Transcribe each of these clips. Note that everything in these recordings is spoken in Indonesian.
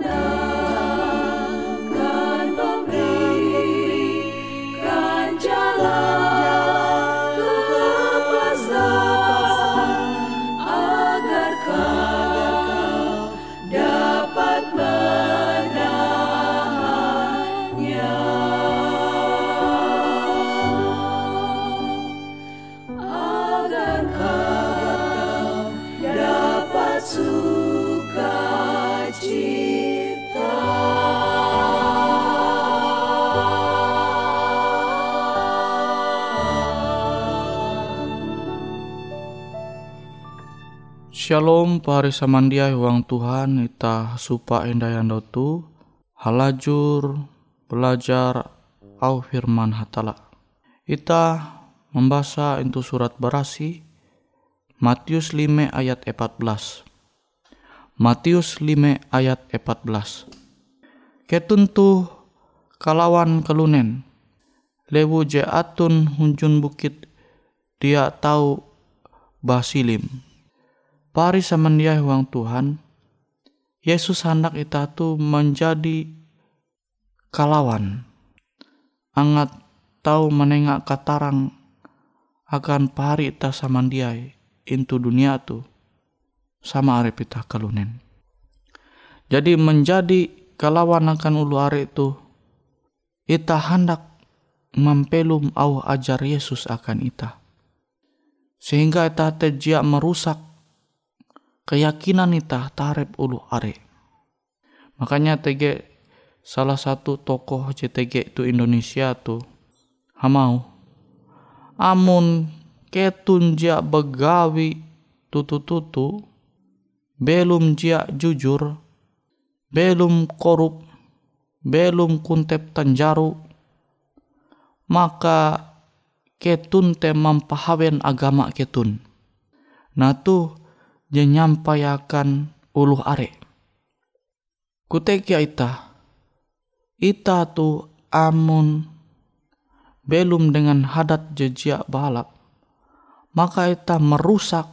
know. Shalom pari samandiai huang Tuhan ita supa yang tu halajur belajar au firman hatala. Ita membaca itu surat berasi Matius 5 ayat 14. Matius 5 ayat 14. Ketuntu kalawan kelunen lewu je atun hunjun bukit dia tahu basilim Pari samandiai huang Tuhan, Yesus hendak kita tu menjadi kalawan. Angat tahu menengak katarang akan pari ita samandiai intu dunia tu sama arep ita kalunen. Jadi menjadi kalawan akan ulu are itu ita hendak mempelum au ajar Yesus akan ita. Sehingga ita tejia merusak keyakinan ita tarep ulu are. Makanya TG salah satu tokoh JTG itu Indonesia tuh hamau amun ketun jia begawi tutu-tutu belum jia jujur belum korup belum kuntep tanjaru maka ketun te mampahawen agama ketun nah tuh je nyampayakan uluh are. Kutekia ita, ita tu amun belum dengan hadat jejak balap, maka ita merusak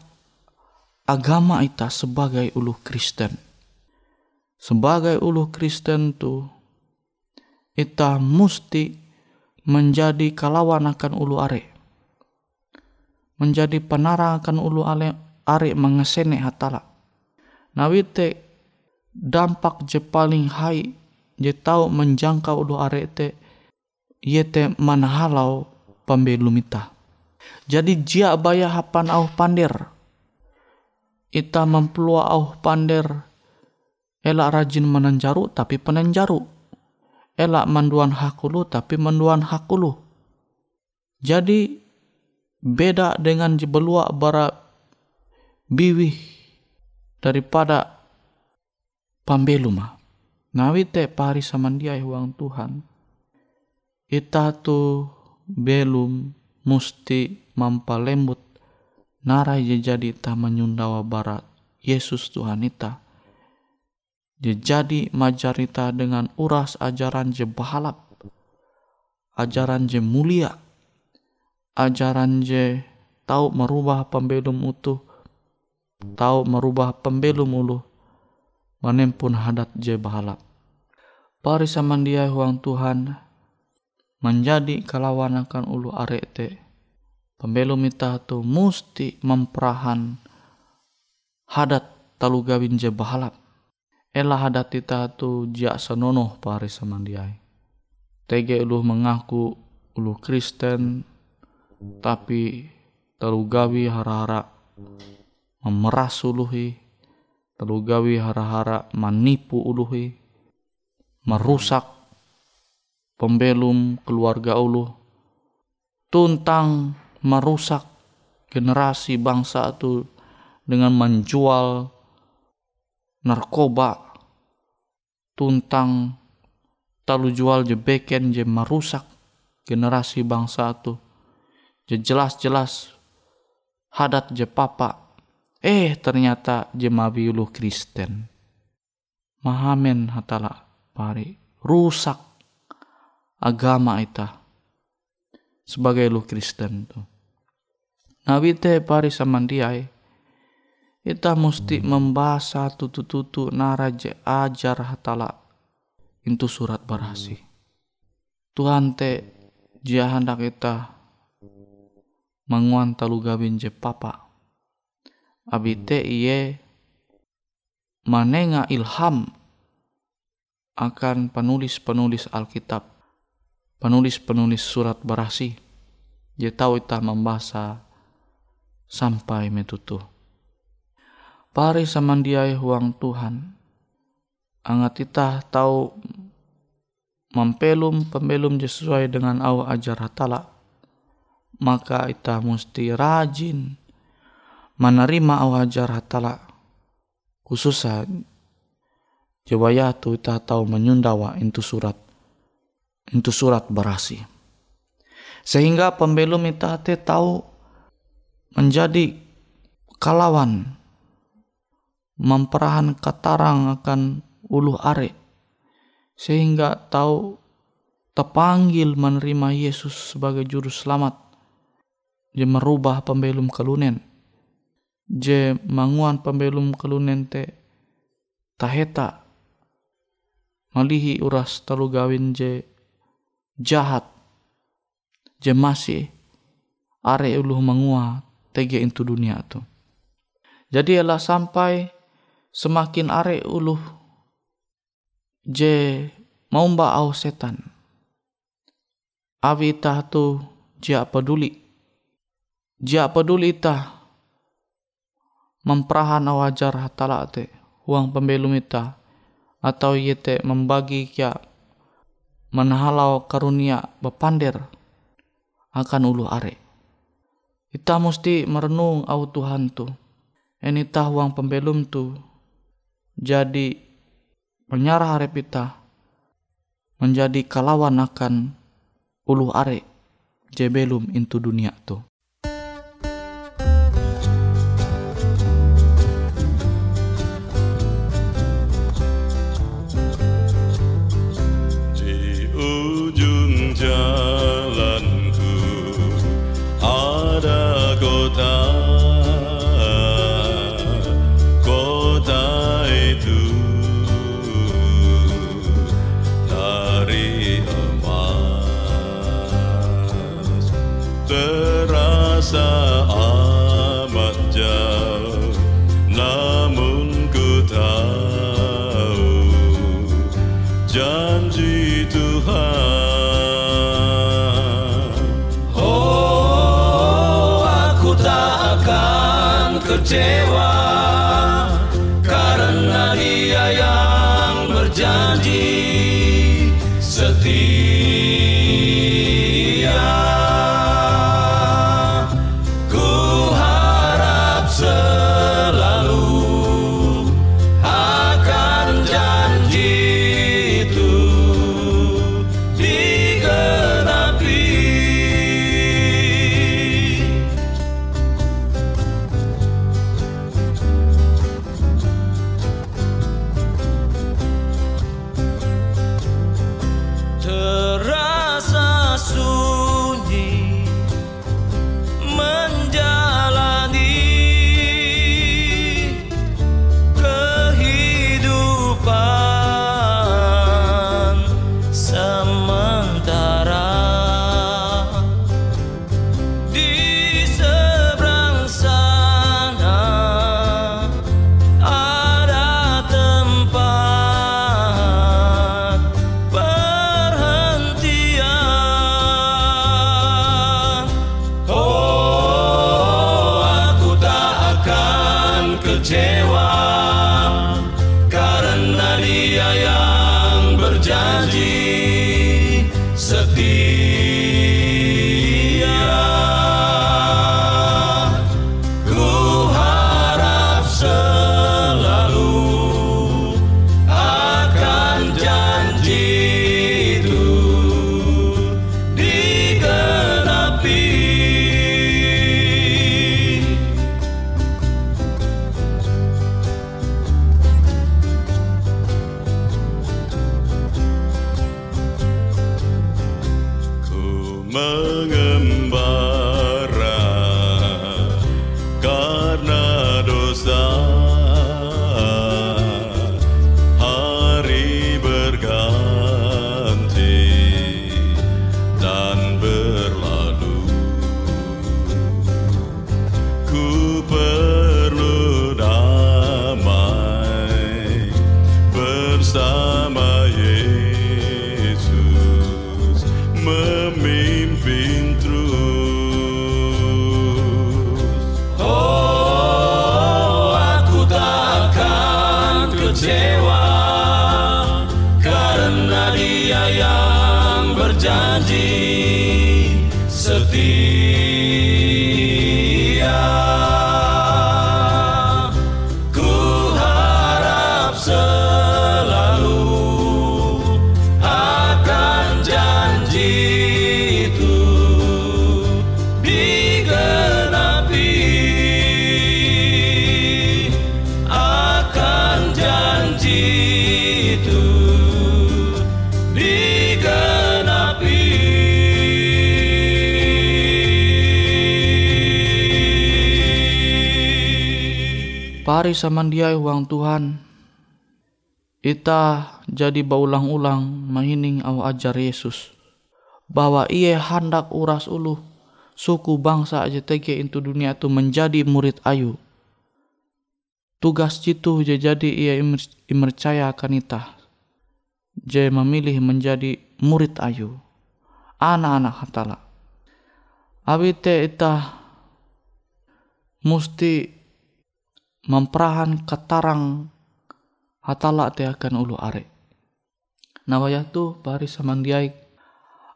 agama ita sebagai uluh Kristen. Sebagai uluh Kristen tu, ita musti menjadi kalawan akan ulu are. Menjadi penara akan ulu ale, are mengesene hatala. Nawite dampak je paling hai je tau menjangkau do are te yete manahalau pembelumita. Jadi jia baya hapan au pander. Ita mempelua au pander. Elak rajin menenjaru tapi penenjaru. Elak manduan hakulu tapi manduan hakulu. Jadi beda dengan jebelua bara biwih daripada pambeluma. Nawi te pari samandiai huang Tuhan. Ita tu belum musti mampalembut narai je jadi ta menyundawa barat Yesus Tuhan ita. Je jadi majarita dengan uras ajaran je bahalap. Ajaran je mulia. Ajaran je tahu merubah pembelum utuh tahu merubah pembelum ulu manempun hadat je bahalap. Pari samandia huang Tuhan menjadi kalawan akan ulu arek te. Pembelum ita tu musti memperahan hadat talu gawin je bahalap. Ela hadat ita tu jak senonoh pari samandiai. Tege ulu mengaku ulu Kristen tapi talu gawi hara-hara memeras uluhi, telu gawi hara-hara manipu uluhi, merusak pembelum keluarga ulu, tuntang merusak generasi bangsa itu dengan menjual narkoba, tuntang talu jual je beken je merusak generasi bangsa itu. Je jelas-jelas hadat je papa Eh ternyata jemawi ulu Kristen. Mahamen hatala pari rusak agama ita sebagai lu Kristen tu. Nabi te pari samandiai ita mesti membaca tutu-tutu naraje ajar hatala itu surat barasi. Tuhan te jia hendak kita menguan talu gawin je papa abite iye manenga ilham akan penulis-penulis Alkitab, penulis-penulis surat berasi. Dia tahu ita membaca sampai metutu. Pari samandiai huang Tuhan. Angat ita tahu mempelum pembelum sesuai dengan awak ajar hatala. Maka ita mesti rajin menerima awajar hatala khususnya jawaya tu ita tahu menyundawa itu surat itu surat berasi. Sehingga pembelum ita te tahu menjadi kalawan memperahan katarang akan ulu are. Sehingga tahu terpanggil menerima Yesus sebagai juru selamat. Je merubah pembelum kelunen je manguan pembelum kelunen te taheta malihi uras talu gawin je jahat je masih are uluh mangua tege into dunia tu. Jadi ela sampai semakin are uluh je mau mba au setan. Awi tah tu jia peduli. Jia peduli tah memperahan awajar hatala te uang pembelum ita atau yete membagi kia menahalau karunia bepander akan ulu are. Kita mesti merenung au Tuhan tu. Ini tah uang pembelum tu jadi menyarah harap kita menjadi kalawan akan ulu are jebelum into dunia tu. Pari samandiai uang Tuhan. Ita jadi baulang-ulang mahining au ajar Yesus. Bahwa ia hendak uras ulu suku bangsa JTG itu dunia itu menjadi murid ayu. Tugas itu jadi ia imercaya akan ita. Dia memilih menjadi murid ayu. Anak-anak hatala. Abite ita mesti memperahan ketarang hatala te akan ulu are. Nawaya tu pari samandiai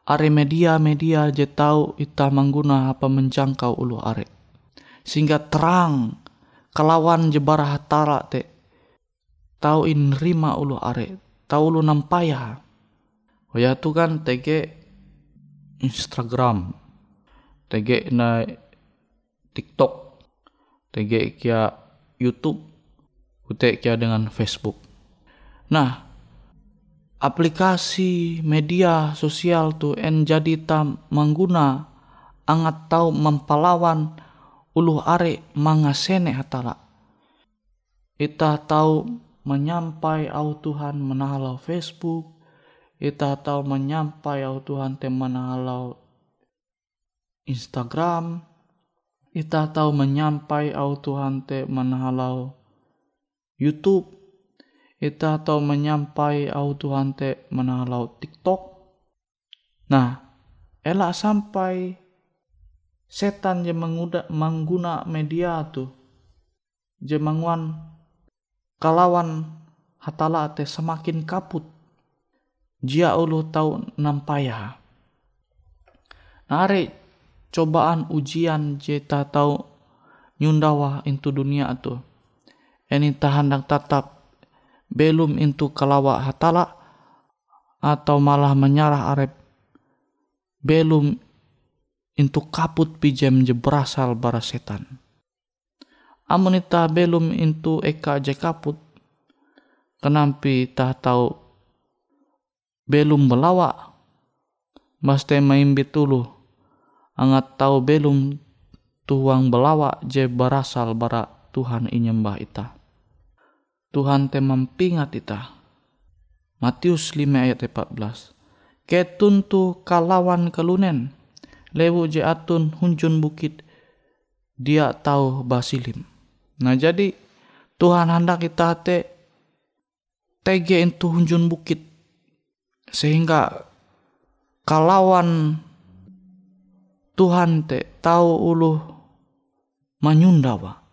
are media-media je tahu ita mengguna apa menjangkau ulu are. Sehingga terang kelawan je bara hatala te tahu in rima ulu are, tahu ulu nampaya. Waya tu kan tege Instagram, tege na TikTok, tege kia YouTube, kia dengan Facebook. Nah, aplikasi media sosial tu en jadi tam mengguna angat tahu mempalawan ulu are mangasene hatala. Ita tahu menyampai au Tuhan menahalau Facebook, ita tahu menyampai au Tuhan te menahalau Instagram, ita tahu menyampai au Tuhan te menhalau YouTube. Ita tahu menyampai au Tuhan te menhalau TikTok. Nah elak sampai setan je menguda, mengguna media tu. Je menguan kalawan hatala te semakin kaput. Jia ulu tahu nampaya. Nah cobaan ujian jeta tahu nyundawa into dunia tu. Ini tahandak tetap belum into kalawa hatala atau malah menyarah arep. Belum into kaput pijem je berasal bara setan. Amun ita belum into eka je kaput kenampi ta tahu belum belawa maste maimbit tulu angat tahu belum tuang belawa je berasal bara Tuhan inyembah ita. Tuhan te mampingat ita. Matius 5 ayat 14. Ketuntu kalawan kelunen. Lewu je atun hunjun bukit. Dia tahu basilim. Nah jadi Tuhan hendak kita te tege itu hunjun bukit. Sehingga kalawan Tuhan te tahu ulu manyundawa.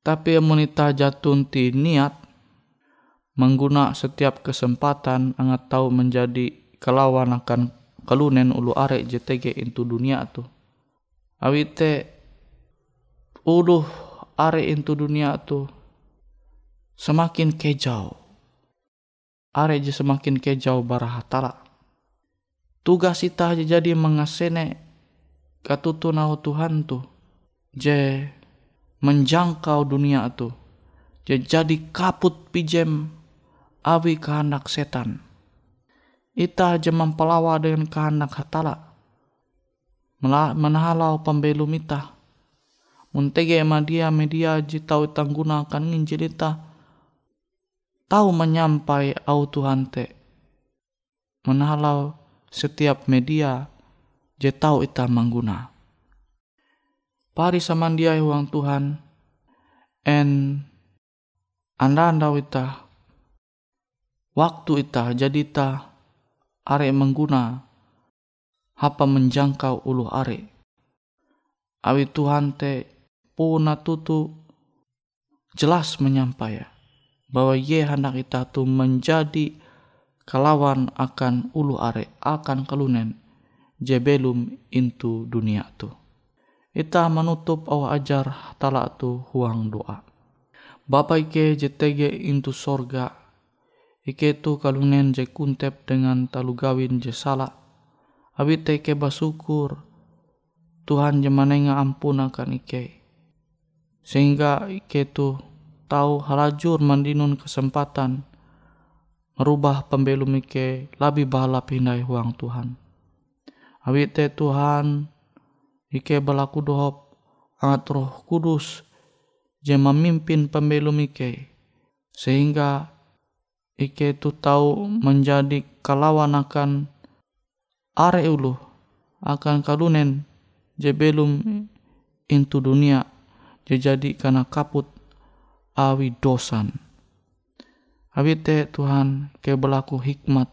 Tapi monita jatun ti niat mengguna setiap kesempatan angat tahu menjadi kelawan akan kelunen ulu are JTG itu dunia tu. Awite ulu are itu dunia tu semakin kejauh. Are je semakin kejauh barahatala tugas kita jadi mengasene katutu nahu Tuhan tu. Je menjangkau dunia tu. Je jadi kaput pijem awi kehendak setan. Ita aja mempelawa dengan kehendak hatala. Menahalau pembelum ita muntege media media je tahu tanggunakan nginjil ita tahu menyampai au Tuhan te. Menahalau setiap media je tahu ita mengguna. Pari samandiai uang Tuhan en anda anda ita waktu ita jadi ita are mengguna apa menjangkau ulu are. Awi Tuhan te puna tutu jelas menyampaikan bahwa ye hendak ita tu menjadi kalawan akan ulu are akan kelunen jebelum intu dunia tu. Ita menutup awa ajar talak tu huang doa. Bapa ike jetege intu sorga. Ike tu kalunen je kuntep dengan talu gawin je salah. Abi teke basukur. Tuhan je manenga ampun akan ike. Sehingga ike tu tahu halajur mandinun kesempatan merubah pembelum ike lebih bahala pindai huang Tuhan. Awit te Tuhan ike berlaku dohop angat roh kudus je memimpin pembelum Ike sehingga Ike tu tahu menjadi kalawan akan are ulu akan kalunen je belum intu dunia je jadi karena kaput awi dosan. Awi te Tuhan ke berlaku hikmat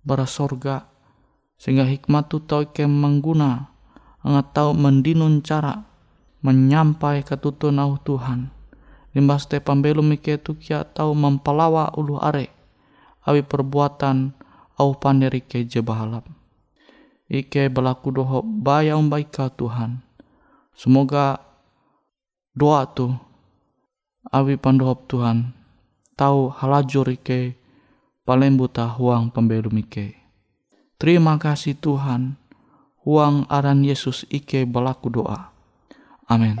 bara sorga sehingga hikmat tu tahu ke mengguna tahu mendinun cara menyampai ketutun au Tuhan. Limbas te pambelu mike tu kia tahu mempelawa ulu are awi perbuatan au panderi ke jebahalap. Ike berlaku doho baya umbaika Tuhan. Semoga doa tu awi pandohop Tuhan tahu halajur ike paling buta huang pembelum ike. Terima kasih Tuhan, huang aran Yesus ike balaku doa. Amin.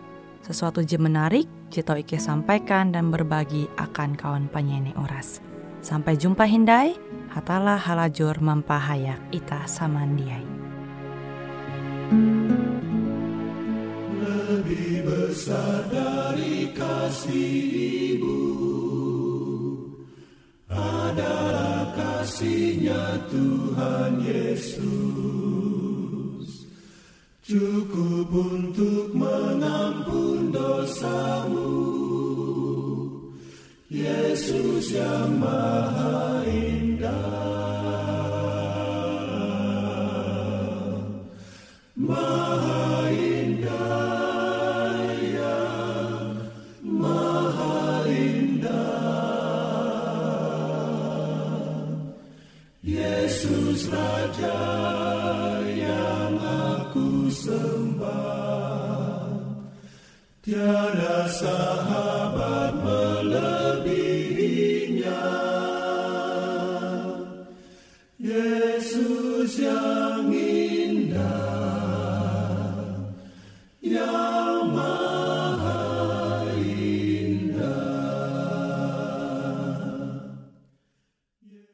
sesuatu je menarik, Jito Ike sampaikan dan berbagi akan kawan penyanyi oras. Sampai jumpa Hindai, hatalah halajur mempahayak ita samandiai. Lebih besar dari kasih ibu adalah kasihnya Tuhan Yesus. Cukup untuk mengampun dosamu. Yesus yang maha indah. سهر